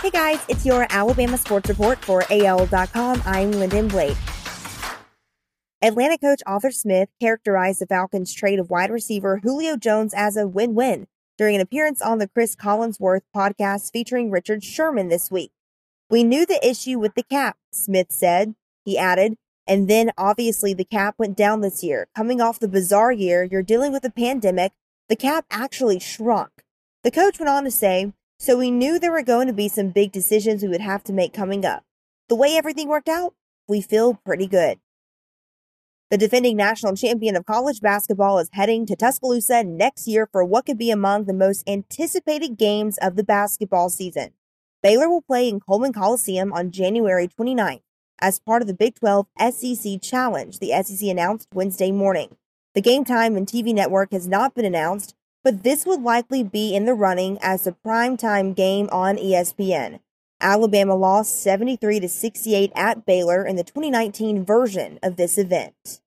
Hey guys, it's your Alabama Sports Report for AL.com. I'm Lyndon Blake. Atlanta coach Arthur Smith characterized the Falcons' trade of wide receiver Julio Jones as a win win during an appearance on the Chris Collinsworth podcast featuring Richard Sherman this week. We knew the issue with the cap, Smith said. He added, and then obviously the cap went down this year. Coming off the bizarre year, you're dealing with a pandemic. The cap actually shrunk. The coach went on to say, so we knew there were going to be some big decisions we would have to make coming up. The way everything worked out, we feel pretty good. The defending national champion of college basketball is heading to Tuscaloosa next year for what could be among the most anticipated games of the basketball season. Baylor will play in Coleman Coliseum on January 29th as part of the Big 12 SEC Challenge, the SEC announced Wednesday morning. The game time and TV network has not been announced, but this would likely be in the running as a primetime game on ESPN. Alabama lost 73 to 68 at Baylor in the 2019 version of this event.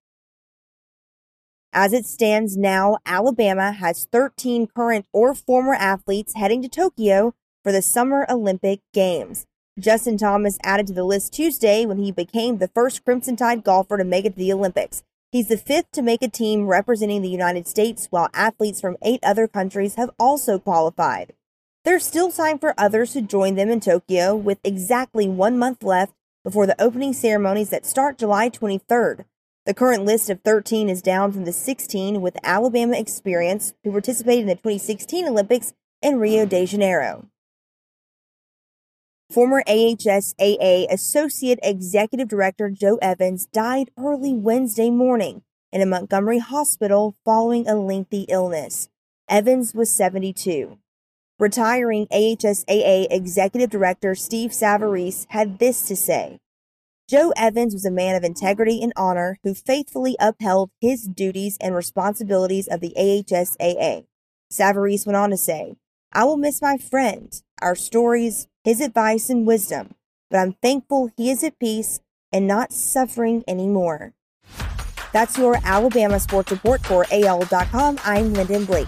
As it stands now, Alabama has 13 current or former athletes heading to Tokyo for the Summer Olympic Games. Justin Thomas added to the list Tuesday when he became the first Crimson Tide golfer to make it to the Olympics. He's the fifth to make a team representing the United States, while athletes from eight other countries have also qualified. There's still time for others to join them in Tokyo, with exactly one month left before the opening ceremonies that start July 23rd. The current list of 13 is down from the 16 with Alabama experience who participated in the 2016 Olympics in Rio de Janeiro. Former AHSAA Associate Executive Director Joe Evans died early Wednesday morning in a Montgomery hospital following a lengthy illness. Evans was 72. Retiring AHSAA Executive Director Steve Savarese had this to say Joe Evans was a man of integrity and honor who faithfully upheld his duties and responsibilities of the AHSAA. Savarese went on to say, I will miss my friend, our stories, his advice and wisdom, but I'm thankful he is at peace and not suffering anymore. That's your Alabama Sports Report for AL.com. I'm Lyndon Blake.